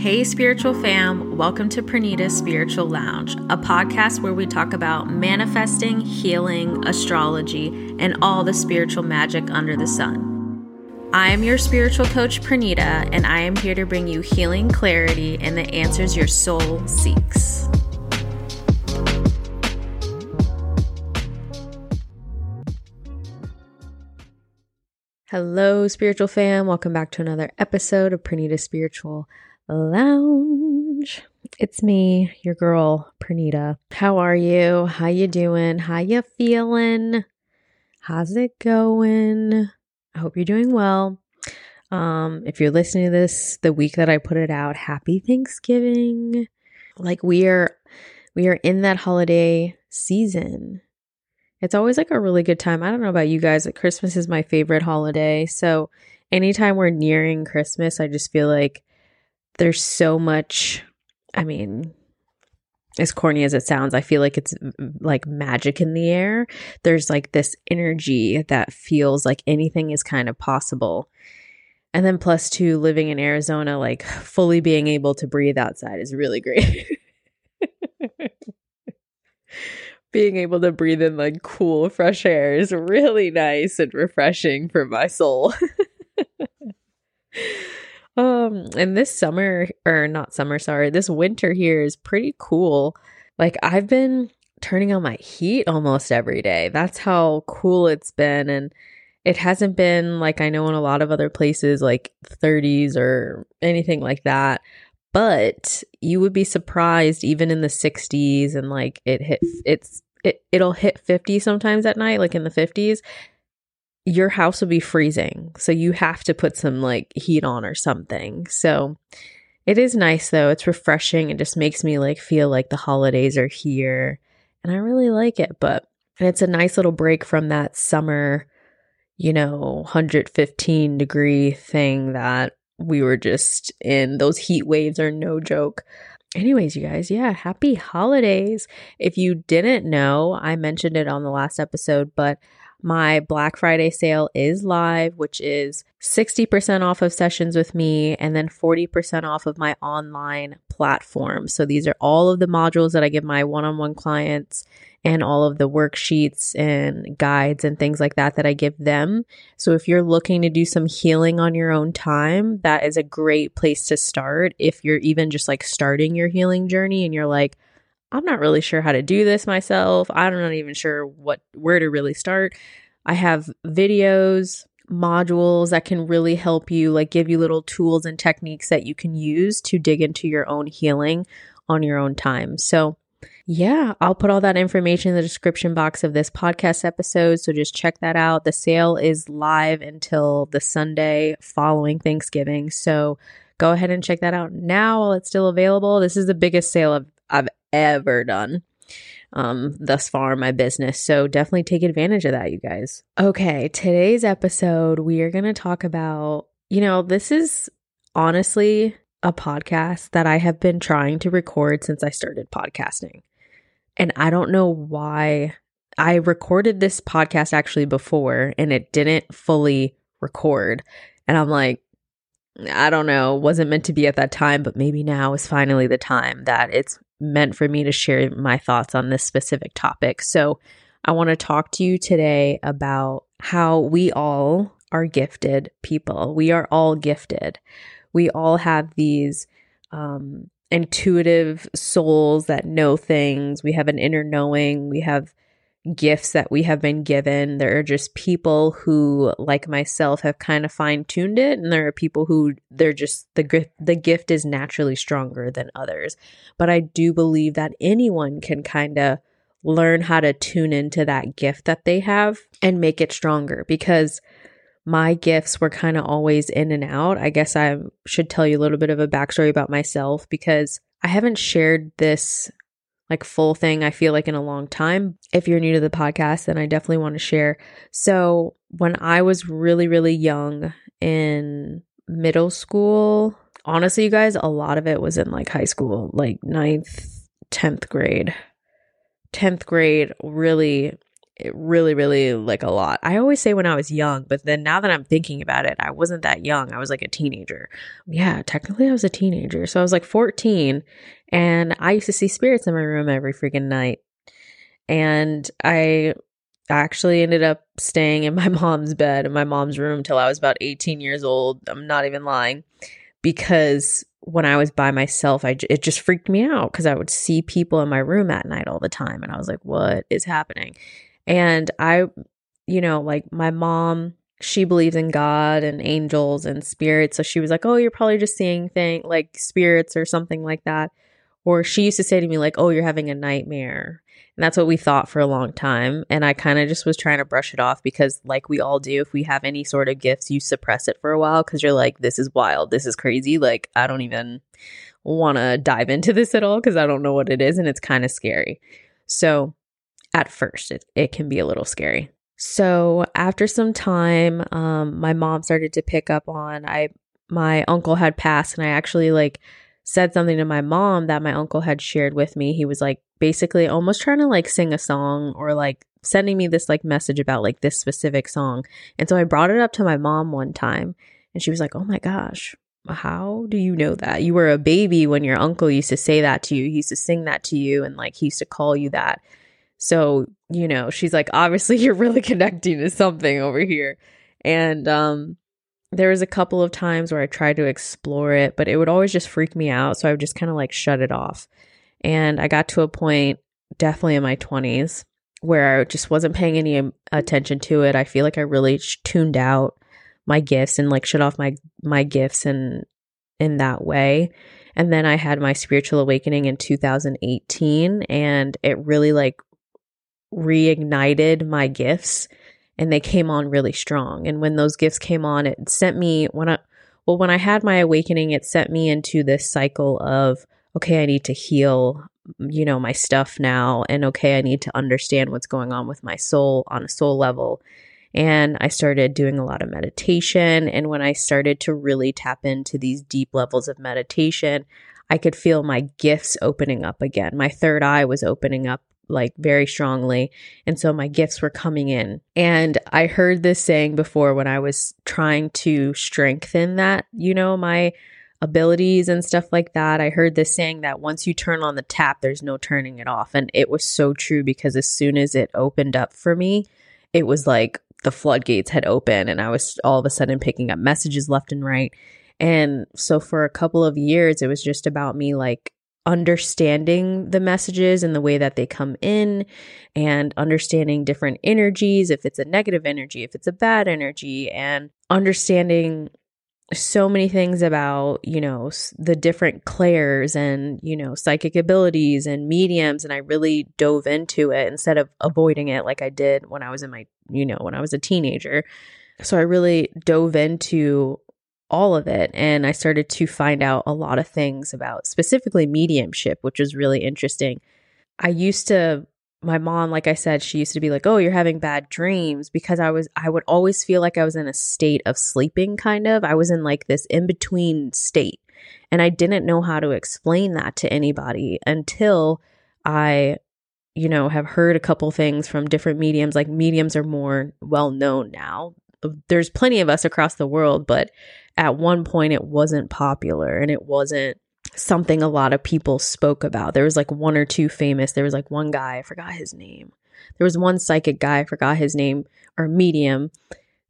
Hey, spiritual fam, welcome to Pranita's Spiritual Lounge, a podcast where we talk about manifesting, healing, astrology, and all the spiritual magic under the sun. I am your spiritual coach, Pranita, and I am here to bring you healing clarity and the answers your soul seeks. Hello, spiritual fam. Welcome back to another episode of Pranita's Spiritual Lounge. It's me, your girl, Pranita. How are you? How you doing? How you feeling? How's it going? I hope you're doing well. Um, if you're listening to this the week that I put it out, happy Thanksgiving. Like we are we are in that holiday season. It's always like a really good time. I don't know about you guys, but Christmas is my favorite holiday. So anytime we're nearing Christmas, I just feel like there's so much i mean as corny as it sounds i feel like it's like magic in the air. There's like this energy that feels like anything is kind of possible. And then plus two living in arizona like fully being able to breathe outside is really great. Being able to breathe in like cool fresh air is really nice and refreshing for my soul Um, and this summer, or not summer, sorry, this winter here is pretty cool. Like, I've been turning on my heat almost every day. That's how cool it's been. And it hasn't been like I know in a lot of other places, like 30s or anything like that. But you would be surprised, even in the 60s, and like it hit, it's, it, it'll hit 50 sometimes at night, like in the 50s your house will be freezing. So you have to put some like heat on or something. So it is nice though. It's refreshing. It just makes me like feel like the holidays are here. And I really like it. But and it's a nice little break from that summer, you know, 115 degree thing that we were just in. Those heat waves are no joke. Anyways, you guys, yeah, happy holidays. If you didn't know, I mentioned it on the last episode, but my Black Friday sale is live, which is 60% off of sessions with me and then 40% off of my online platform. So these are all of the modules that I give my one on one clients and all of the worksheets and guides and things like that that I give them. So if you're looking to do some healing on your own time, that is a great place to start. If you're even just like starting your healing journey and you're like, I'm not really sure how to do this myself. I'm not even sure what where to really start. I have videos, modules that can really help you like give you little tools and techniques that you can use to dig into your own healing on your own time. So, yeah, I'll put all that information in the description box of this podcast episode. So just check that out. The sale is live until the Sunday following Thanksgiving. So go ahead and check that out now while it's still available. This is the biggest sale I've, I've ever done um, thus far in my business. So definitely take advantage of that, you guys. Okay, today's episode, we are going to talk about, you know, this is honestly a podcast that I have been trying to record since I started podcasting. And I don't know why I recorded this podcast actually before and it didn't fully record. And I'm like, I don't know, wasn't meant to be at that time, but maybe now is finally the time that it's meant for me to share my thoughts on this specific topic. So, I want to talk to you today about how we all are gifted people. We are all gifted. We all have these um, intuitive souls that know things. We have an inner knowing. We have gifts that we have been given. There are just people who, like myself, have kind of fine tuned it, and there are people who they're just the gift. the gift is naturally stronger than others. But I do believe that anyone can kind of learn how to tune into that gift that they have and make it stronger because my gifts were kind of always in and out. I guess I should tell you a little bit of a backstory about myself because I haven't shared this like full thing I feel like in a long time. If you're new to the podcast, then I definitely want to share. So, when I was really really young in middle school, honestly you guys, a lot of it was in like high school, like ninth, 10th grade. 10th grade really really, really like a lot. I always say when I was young, but then now that I'm thinking about it, I wasn't that young. I was like a teenager. Yeah, technically I was a teenager. So I was like 14 and I used to see spirits in my room every freaking night. And I actually ended up staying in my mom's bed in my mom's room till I was about 18 years old. I'm not even lying because when I was by myself, I it just freaked me out because I would see people in my room at night all the time, and I was like, "What is happening?" And I, you know, like my mom, she believes in God and angels and spirits, so she was like, "Oh, you're probably just seeing things like spirits or something like that." Or she used to say to me like, "Oh, you're having a nightmare." And that's what we thought for a long time. And I kind of just was trying to brush it off because, like we all do, if we have any sort of gifts, you suppress it for a while because you're like, this is wild. This is crazy. Like, I don't even want to dive into this at all because I don't know what it is. And it's kind of scary. So, at first, it, it can be a little scary. So, after some time, um, my mom started to pick up on I my uncle had passed and I actually like said something to my mom that my uncle had shared with me. He was like basically almost trying to like sing a song or like sending me this like message about like this specific song. And so I brought it up to my mom one time and she was like, "Oh my gosh, how do you know that? You were a baby when your uncle used to say that to you. He used to sing that to you and like he used to call you that." So, you know, she's like, "Obviously you're really connecting to something over here." And um there was a couple of times where I tried to explore it, but it would always just freak me out. So I would just kind of like shut it off. And I got to a point, definitely in my 20s, where I just wasn't paying any attention to it. I feel like I really tuned out my gifts and like shut off my my gifts and in that way. And then I had my spiritual awakening in 2018 and it really like reignited my gifts and they came on really strong. And when those gifts came on, it sent me when I well, when I had my awakening, it sent me into this cycle of okay, I need to heal, you know, my stuff now and okay, I need to understand what's going on with my soul on a soul level. And I started doing a lot of meditation. And when I started to really tap into these deep levels of meditation, I could feel my gifts opening up again. My third eye was opening up like very strongly. And so my gifts were coming in. And I heard this saying before when I was trying to strengthen that, you know, my abilities and stuff like that. I heard this saying that once you turn on the tap, there's no turning it off. And it was so true because as soon as it opened up for me, it was like the floodgates had opened and I was all of a sudden picking up messages left and right. And so for a couple of years, it was just about me like understanding the messages and the way that they come in and understanding different energies, if it's a negative energy, if it's a bad energy, and understanding so many things about, you know, the different clairs and, you know, psychic abilities and mediums. And I really dove into it instead of avoiding it like I did when I was in my, you know, when I was a teenager. So I really dove into all of it. And I started to find out a lot of things about specifically mediumship, which was really interesting. I used to, my mom, like I said, she used to be like, Oh, you're having bad dreams because I was, I would always feel like I was in a state of sleeping, kind of. I was in like this in between state. And I didn't know how to explain that to anybody until I you know, have heard a couple things from different mediums. Like mediums are more well known now. There's plenty of us across the world, but at one point it wasn't popular and it wasn't something a lot of people spoke about. There was like one or two famous. There was like one guy, I forgot his name. There was one psychic guy, I forgot his name, or medium,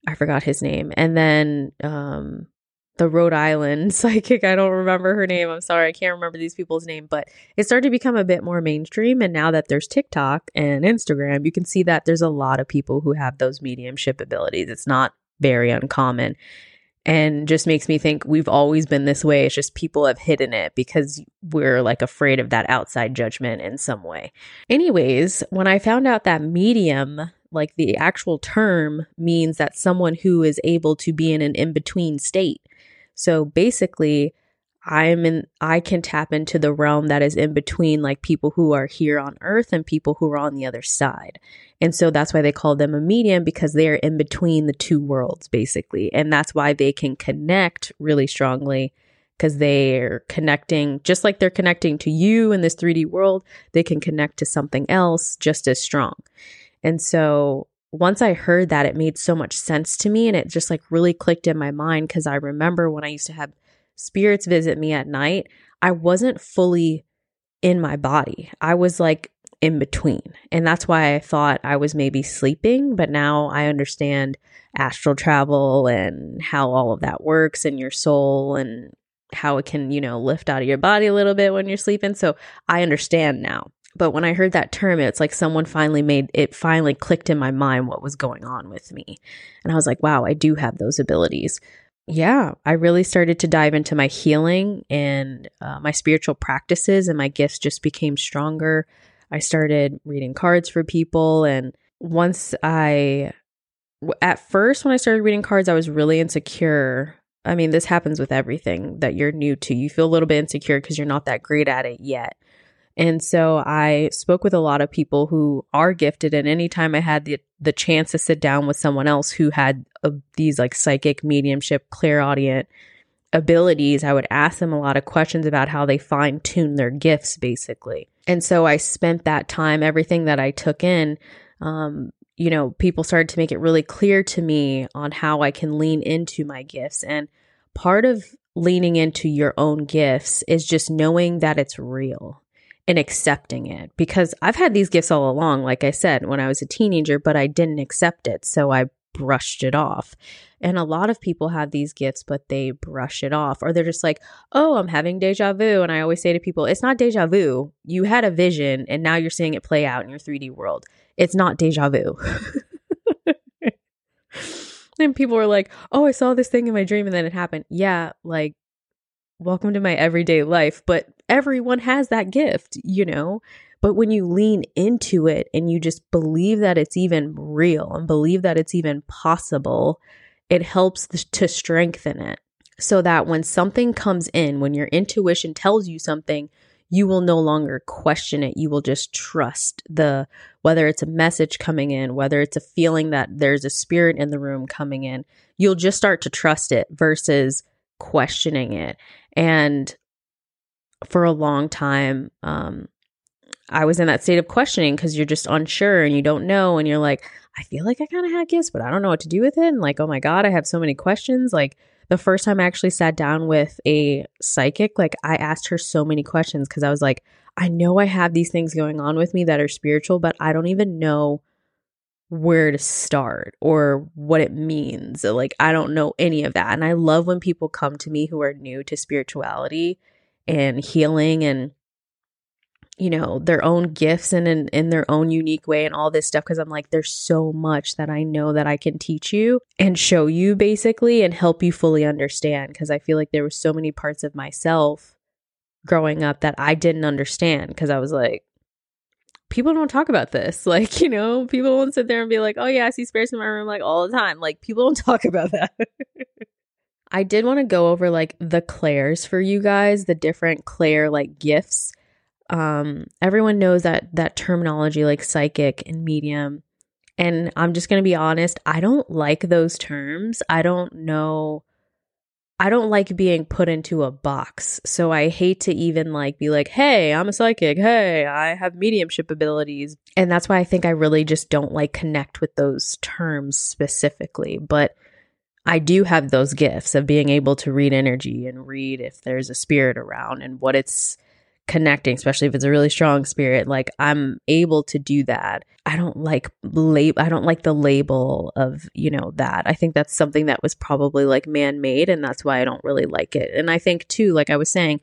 I forgot his name. And then um the Rhode Island psychic, I don't remember her name. I'm sorry, I can't remember these people's name, but it started to become a bit more mainstream. And now that there's TikTok and Instagram, you can see that there's a lot of people who have those mediumship abilities. It's not very uncommon and just makes me think we've always been this way. It's just people have hidden it because we're like afraid of that outside judgment in some way. Anyways, when I found out that medium, like the actual term, means that someone who is able to be in an in between state. So basically, I'm in I can tap into the realm that is in between like people who are here on earth and people who are on the other side. And so that's why they call them a medium because they're in between the two worlds basically. And that's why they can connect really strongly because they're connecting just like they're connecting to you in this 3D world, they can connect to something else just as strong. And so once I heard that, it made so much sense to me and it just like really clicked in my mind because I remember when I used to have spirits visit me at night, I wasn't fully in my body. I was like in between. And that's why I thought I was maybe sleeping, but now I understand astral travel and how all of that works and your soul and how it can, you know, lift out of your body a little bit when you're sleeping. So I understand now. But when I heard that term, it's like someone finally made it finally clicked in my mind what was going on with me. And I was like, wow, I do have those abilities. Yeah, I really started to dive into my healing and uh, my spiritual practices, and my gifts just became stronger. I started reading cards for people. And once I, at first, when I started reading cards, I was really insecure. I mean, this happens with everything that you're new to. You feel a little bit insecure because you're not that great at it yet. And so I spoke with a lot of people who are gifted. And anytime I had the, the chance to sit down with someone else who had a, these like psychic mediumship, clairaudient abilities, I would ask them a lot of questions about how they fine tune their gifts, basically. And so I spent that time, everything that I took in, um, you know, people started to make it really clear to me on how I can lean into my gifts. And part of leaning into your own gifts is just knowing that it's real and accepting it because I've had these gifts all along, like I said, when I was a teenager, but I didn't accept it. So I brushed it off. And a lot of people have these gifts, but they brush it off, or they're just like, oh, I'm having deja vu. And I always say to people, it's not deja vu. You had a vision and now you're seeing it play out in your 3D world. It's not deja vu. and people are like, oh, I saw this thing in my dream and then it happened. Yeah, like, welcome to my everyday life. But everyone has that gift, you know? But when you lean into it and you just believe that it's even real and believe that it's even possible, it helps to strengthen it so that when something comes in, when your intuition tells you something, you will no longer question it. You will just trust the, whether it's a message coming in, whether it's a feeling that there's a spirit in the room coming in, you'll just start to trust it versus questioning it. And for a long time, um, I was in that state of questioning because you're just unsure and you don't know. And you're like, I feel like I kind of had gifts, but I don't know what to do with it. And like, oh my God, I have so many questions. Like, the first time I actually sat down with a psychic, like, I asked her so many questions because I was like, I know I have these things going on with me that are spiritual, but I don't even know where to start or what it means. Like, I don't know any of that. And I love when people come to me who are new to spirituality and healing and you know their own gifts and in, in their own unique way and all this stuff because i'm like there's so much that i know that i can teach you and show you basically and help you fully understand because i feel like there were so many parts of myself growing up that i didn't understand because i was like people don't talk about this like you know people won't sit there and be like oh yeah i see spirits in my room like all the time like people don't talk about that I did want to go over like the clairs for you guys, the different clair like gifts um, everyone knows that that terminology like psychic and medium. And I'm just going to be honest, I don't like those terms. I don't know I don't like being put into a box. So I hate to even like be like, "Hey, I'm a psychic. Hey, I have mediumship abilities." And that's why I think I really just don't like connect with those terms specifically, but I do have those gifts of being able to read energy and read if there's a spirit around and what it's connecting, especially if it's a really strong spirit, like I'm able to do that. I don't like lab I don't like the label of, you know, that. I think that's something that was probably like man-made and that's why I don't really like it. And I think too, like I was saying,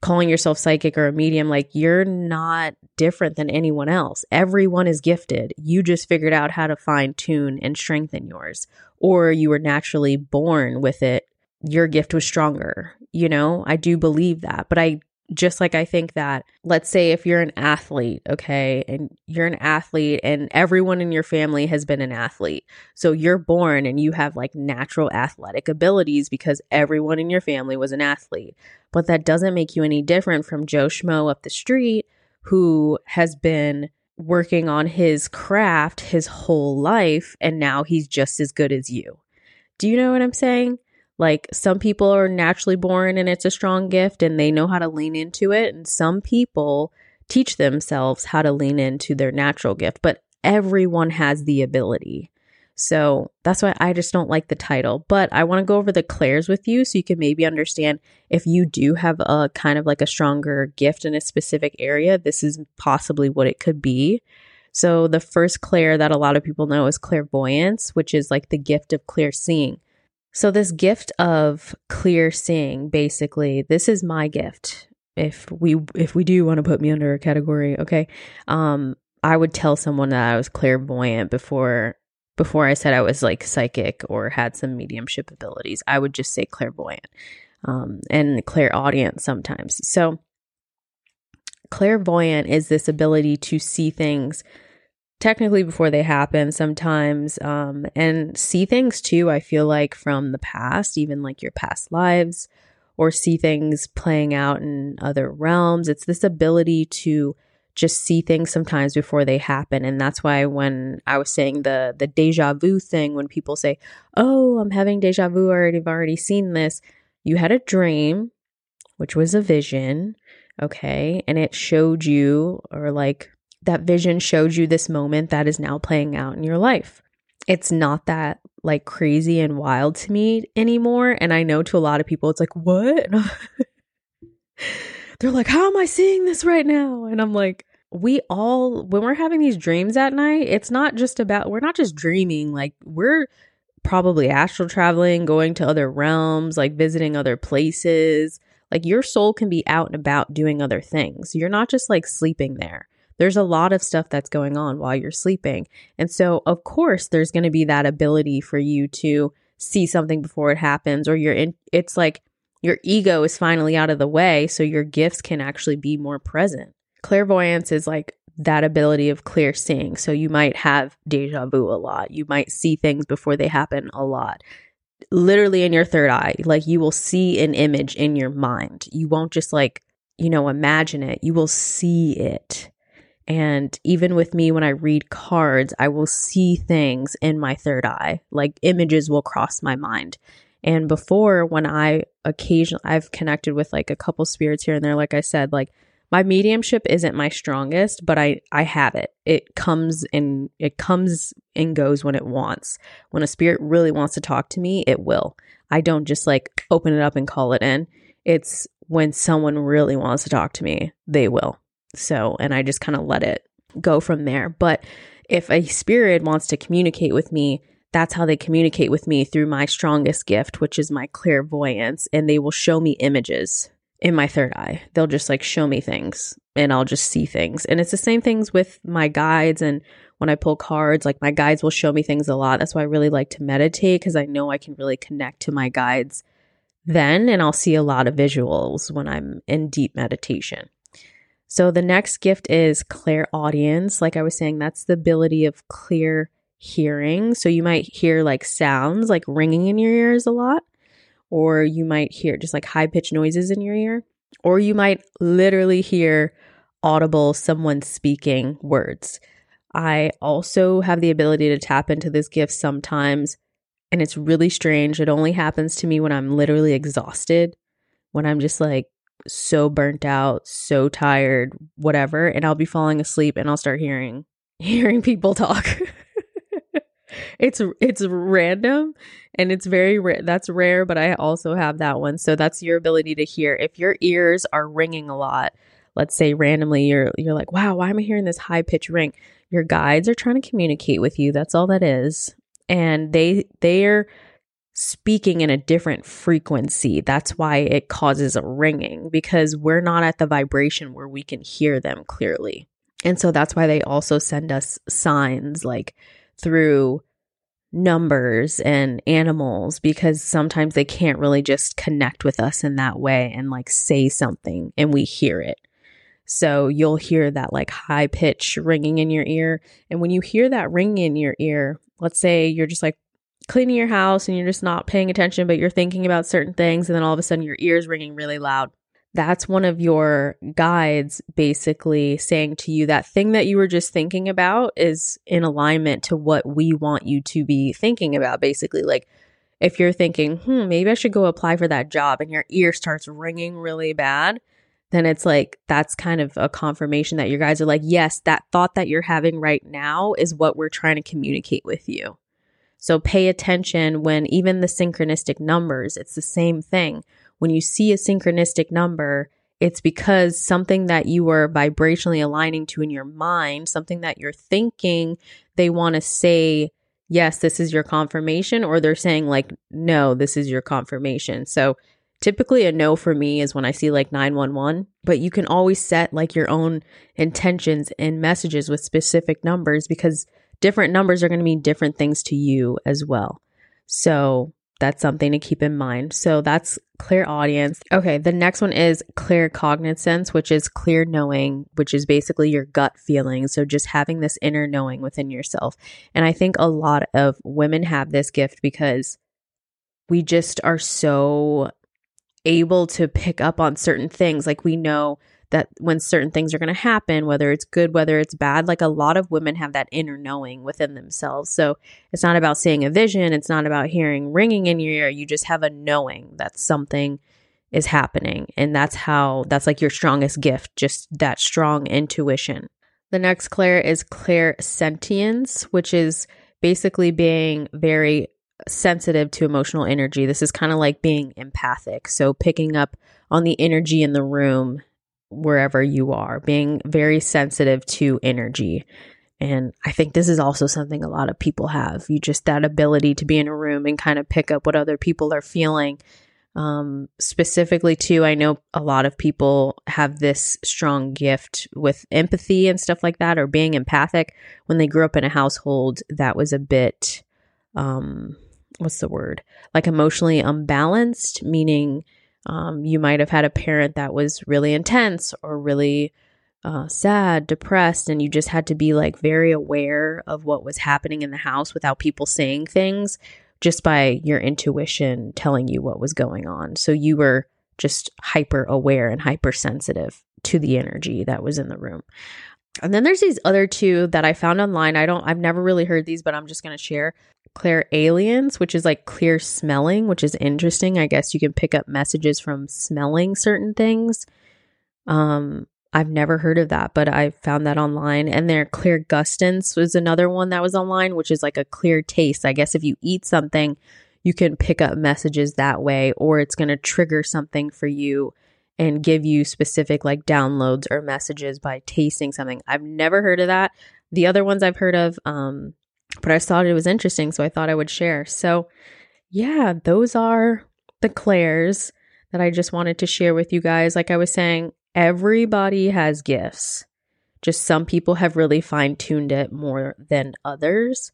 calling yourself psychic or a medium, like you're not different than anyone else. Everyone is gifted. You just figured out how to fine tune and strengthen yours, or you were naturally born with it. Your gift was stronger. You know, I do believe that, but I just like I think that, let's say if you're an athlete, okay, and you're an athlete and everyone in your family has been an athlete. So you're born and you have like natural athletic abilities because everyone in your family was an athlete. But that doesn't make you any different from Joe Schmo up the street who has been working on his craft his whole life and now he's just as good as you. Do you know what I'm saying? Like some people are naturally born and it's a strong gift and they know how to lean into it. And some people teach themselves how to lean into their natural gift. But everyone has the ability. So that's why I just don't like the title. But I want to go over the clairs with you so you can maybe understand if you do have a kind of like a stronger gift in a specific area, this is possibly what it could be. So the first clair that a lot of people know is clairvoyance, which is like the gift of clear seeing. So this gift of clear seeing, basically, this is my gift. If we if we do want to put me under a category, okay, um, I would tell someone that I was clairvoyant before before I said I was like psychic or had some mediumship abilities. I would just say clairvoyant um, and clairaudient sometimes. So clairvoyant is this ability to see things technically before they happen sometimes um, and see things too i feel like from the past even like your past lives or see things playing out in other realms. It's this ability to just see things sometimes before they happen and that's why when i was saying the the deja vu thing when people say oh i'm having deja vu already have already seen this you had a dream which was a vision okay and it showed you or like that vision showed you this moment that is now playing out in your life. It's not that like crazy and wild to me anymore. And I know to a lot of people, it's like, what? They're like, how am I seeing this right now? And I'm like, we all, when we're having these dreams at night, it's not just about, we're not just dreaming. Like, we're probably astral traveling, going to other realms, like visiting other places. Like, your soul can be out and about doing other things. You're not just like sleeping there there's a lot of stuff that's going on while you're sleeping. And so, of course, there's going to be that ability for you to see something before it happens, or you're in, it's like your ego is finally out of the way. So your gifts can actually be more present. Clairvoyance is like that ability of clear seeing. So you might have deja vu a lot. You might see things before they happen a lot. Literally in your third eye, like you will see an image in your mind. You won't just like, you know, imagine it. You will see it. And even with me, when I read cards, I will see things in my third eye, like images will cross my mind. And before, when I occasionally, I've connected with like a couple spirits here and there, like I said, like my mediumship isn't my strongest, but I, I have it. It comes and it comes and goes when it wants. When a spirit really wants to talk to me, it will. I don't just like open it up and call it in. It's when someone really wants to talk to me, they will. So, and I just kind of let it go from there. But if a spirit wants to communicate with me, that's how they communicate with me through my strongest gift, which is my clairvoyance. And they will show me images in my third eye. They'll just like show me things and I'll just see things. And it's the same things with my guides and when I pull cards, like my guides will show me things a lot. That's why I really like to meditate because I know I can really connect to my guides then and I'll see a lot of visuals when I'm in deep meditation. So the next gift is clairaudience. Like I was saying, that's the ability of clear hearing. So you might hear like sounds like ringing in your ears a lot, or you might hear just like high pitched noises in your ear, or you might literally hear audible someone speaking words. I also have the ability to tap into this gift sometimes, and it's really strange. It only happens to me when I'm literally exhausted, when I'm just like so burnt out, so tired, whatever, and I'll be falling asleep and I'll start hearing hearing people talk. it's it's random and it's very rare. That's rare, but I also have that one. So that's your ability to hear. If your ears are ringing a lot, let's say randomly you're you're like, "Wow, why am I hearing this high pitch ring?" Your guides are trying to communicate with you. That's all that is. And they they're speaking in a different frequency. That's why it causes a ringing because we're not at the vibration where we can hear them clearly. And so that's why they also send us signs like through numbers and animals because sometimes they can't really just connect with us in that way and like say something and we hear it. So you'll hear that like high pitch ringing in your ear. And when you hear that ringing in your ear, let's say you're just like cleaning your house and you're just not paying attention, but you're thinking about certain things, and then all of a sudden your ears ringing really loud. That's one of your guides basically saying to you that thing that you were just thinking about is in alignment to what we want you to be thinking about. Basically, like if you're thinking, hmm, maybe I should go apply for that job, and your ear starts ringing really bad, then it's like that's kind of a confirmation that your guys are like, yes, that thought that you're having right now is what we're trying to communicate with you. So pay attention when even the synchronistic numbers, it's the same thing. When you see a synchronistic number, it's because something that you are vibrationally aligning to in your mind, something that you're thinking, they want to say, yes, this is your confirmation, or they're saying, like, no, this is your confirmation. So typically a no for me is when I see like 911, but you can always set like your own intentions and messages with specific numbers because different numbers are going to mean different things to you as well. So that's something to keep in mind. So that's clairaudience. Okay, the next one is claircognizance, which is clear knowing, which is basically your gut feeling. So just having this inner knowing within yourself. And I think a lot of women have this gift because we just are so able to pick up on certain things. Like we know that when certain things are going to happen, whether it's good, whether it's bad, like a lot of women have that inner knowing within themselves. So it's not about seeing a vision, it's not about hearing ringing in your ear. You just have a knowing that something is happening. And that's how, that's like your strongest gift, just that strong intuition. The next clair is clairsentience, which is basically being very sensitive to emotional energy. This is kind of like being empathic. So picking up on the energy in the room wherever you are, being very sensitive to energy. And I think this is also something a lot of people have. You just that ability to be in a room and kind of pick up what other people are feeling. Um, specifically, too, I know a lot of people have this strong gift with empathy and stuff like that, or being empathic when they grew up in a household that was a bit, um, what's the word? Like emotionally unbalanced, meaning um, you might have had a parent that was really intense or really uh, sad, depressed, and you just had to be like very aware of what was happening in the house without people saying things just by your intuition telling you what was going on. So you were just hyper aware and hypersensitive to the energy that was in the room. And then there's these other two that I found online. I don't I've never really heard these, but I'm just going to share clairalience, which is like clear smelling, which is interesting. I guess you can pick up messages from smelling certain things. Um, I've never heard of that, but I found that online. And there, clairgustance was another one that was online, which is like a clear taste. I guess if you eat something, you can pick up messages that way, or it's going to trigger something for you and give you specific like downloads or messages by tasting something. I've never heard of that. The other ones I've heard of, um, but I thought it was interesting, so I thought I would share. So, yeah, those are the clairs that I just wanted to share with you guys. Like I was saying, everybody has gifts. Just some people have really fine tuned it more than others.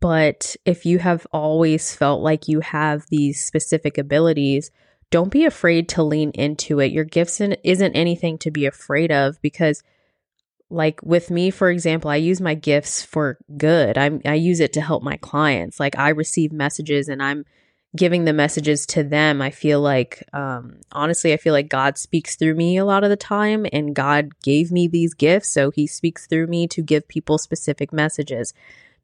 But if you have always felt like you have these specific abilities, don't be afraid to lean into it. Your gifts isn't anything to be afraid of because like with me for example i use my gifts for good. I i use it to help my clients. Like i receive messages and i'm giving the messages to them. I feel like um, honestly i feel like god speaks through me a lot of the time and god gave me these gifts. So he speaks through me to give people specific messages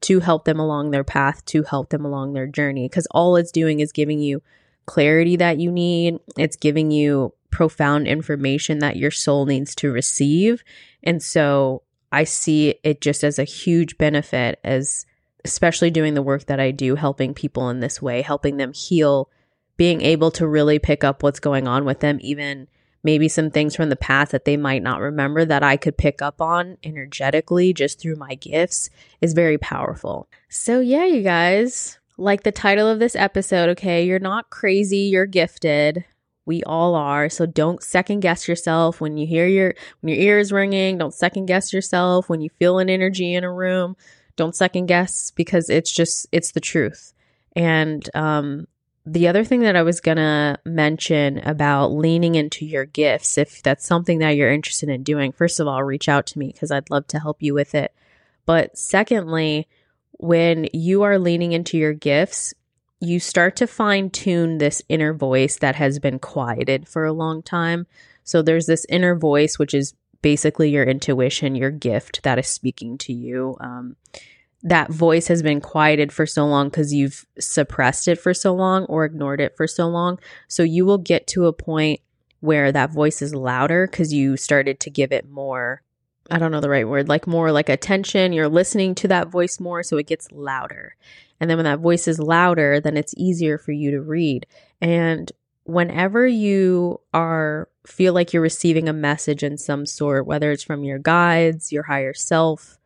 to help them along their path to help them along their journey. Because all it's doing is giving you clarity that you need it's giving you profound information that your soul needs to receive and so I see it just as a huge benefit as especially doing the work that I do helping people in this way, helping them heal, being able to really pick up what's going on with them even maybe some things from the past that they might not remember that I could pick up on energetically just through my gifts is very powerful. So, yeah, you guys, like the title of this episode, okay, you're not crazy, you're gifted. We all are. So don't second guess yourself when you hear your when your ears ringing. Don't second guess yourself when you feel an energy in a room. Don't second guess because it's just it's the truth. And um, the other thing that I was gonna mention about leaning into your gifts, if that's something that you're interested in doing, first of all, reach out to me because I'd love to help you with it. But secondly, when you are leaning into your gifts, you start to fine tune this inner voice that has been quieted for a long time. So there's this inner voice, which is basically your intuition, your gift that is speaking to you. Um, that voice has been quieted for so long because you've suppressed it for so long or ignored it for so long. So you will get to a point where that voice is louder because you started to give it more I don't know the right word, like more like attention. You're listening to that voice more, so it gets louder. And then when that voice is louder, then it's easier for you to read. And whenever you are feel like you're receiving a message in some sort, whether it's from your guides, your higher self,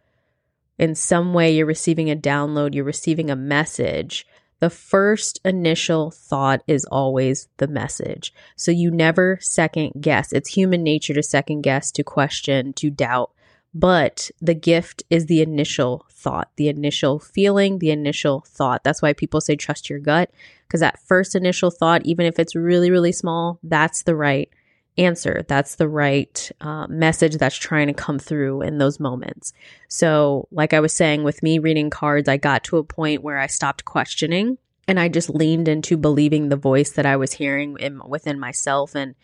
in some way you're receiving a download, you're receiving a message, the first initial thought is always the message. So you never second guess. It's human nature to second guess, to question, to doubt. But the gift is the initial thought, the initial feeling, the initial thought. That's why people say trust your gut, because that first initial thought, even if it's really, really small, that's the right answer. That's the right uh, message that's trying to come through in those moments. So, like I was saying, with me reading cards, I got to a point where I stopped questioning and I just leaned into believing the voice that I was hearing in, within myself. And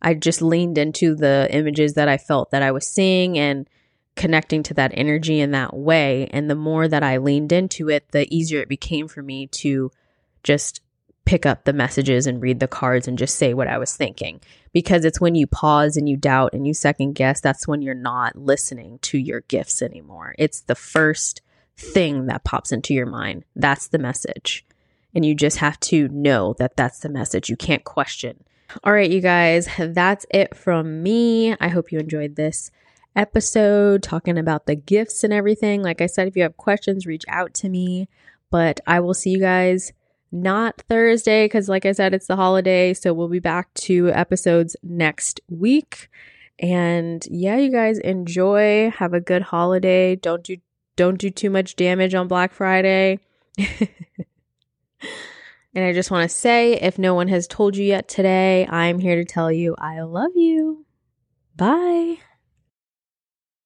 I just leaned into the images that I felt that I was seeing and connecting to that energy in that way. And the more that I leaned into it, the easier it became for me to just pick up the messages and read the cards and just say what I was thinking. Because it's when you pause and you doubt and you second guess, that's when you're not listening to your gifts anymore. It's the first thing that pops into your mind. That's the message. And you just have to know that that's the message. You can't question. All right, you guys, that's it from me. I hope you enjoyed this episode talking about the gifts and everything. Like I said, if you have questions, reach out to me. But I will see you guys not Thursday because, like I said, it's the holiday. So we'll be back to episodes next week. And yeah, you guys enjoy. Have a good holiday. Don't do don't do too much damage on Black Friday. and I just want to say, if no one has told you yet today, I'm here to tell you I love you. Bye.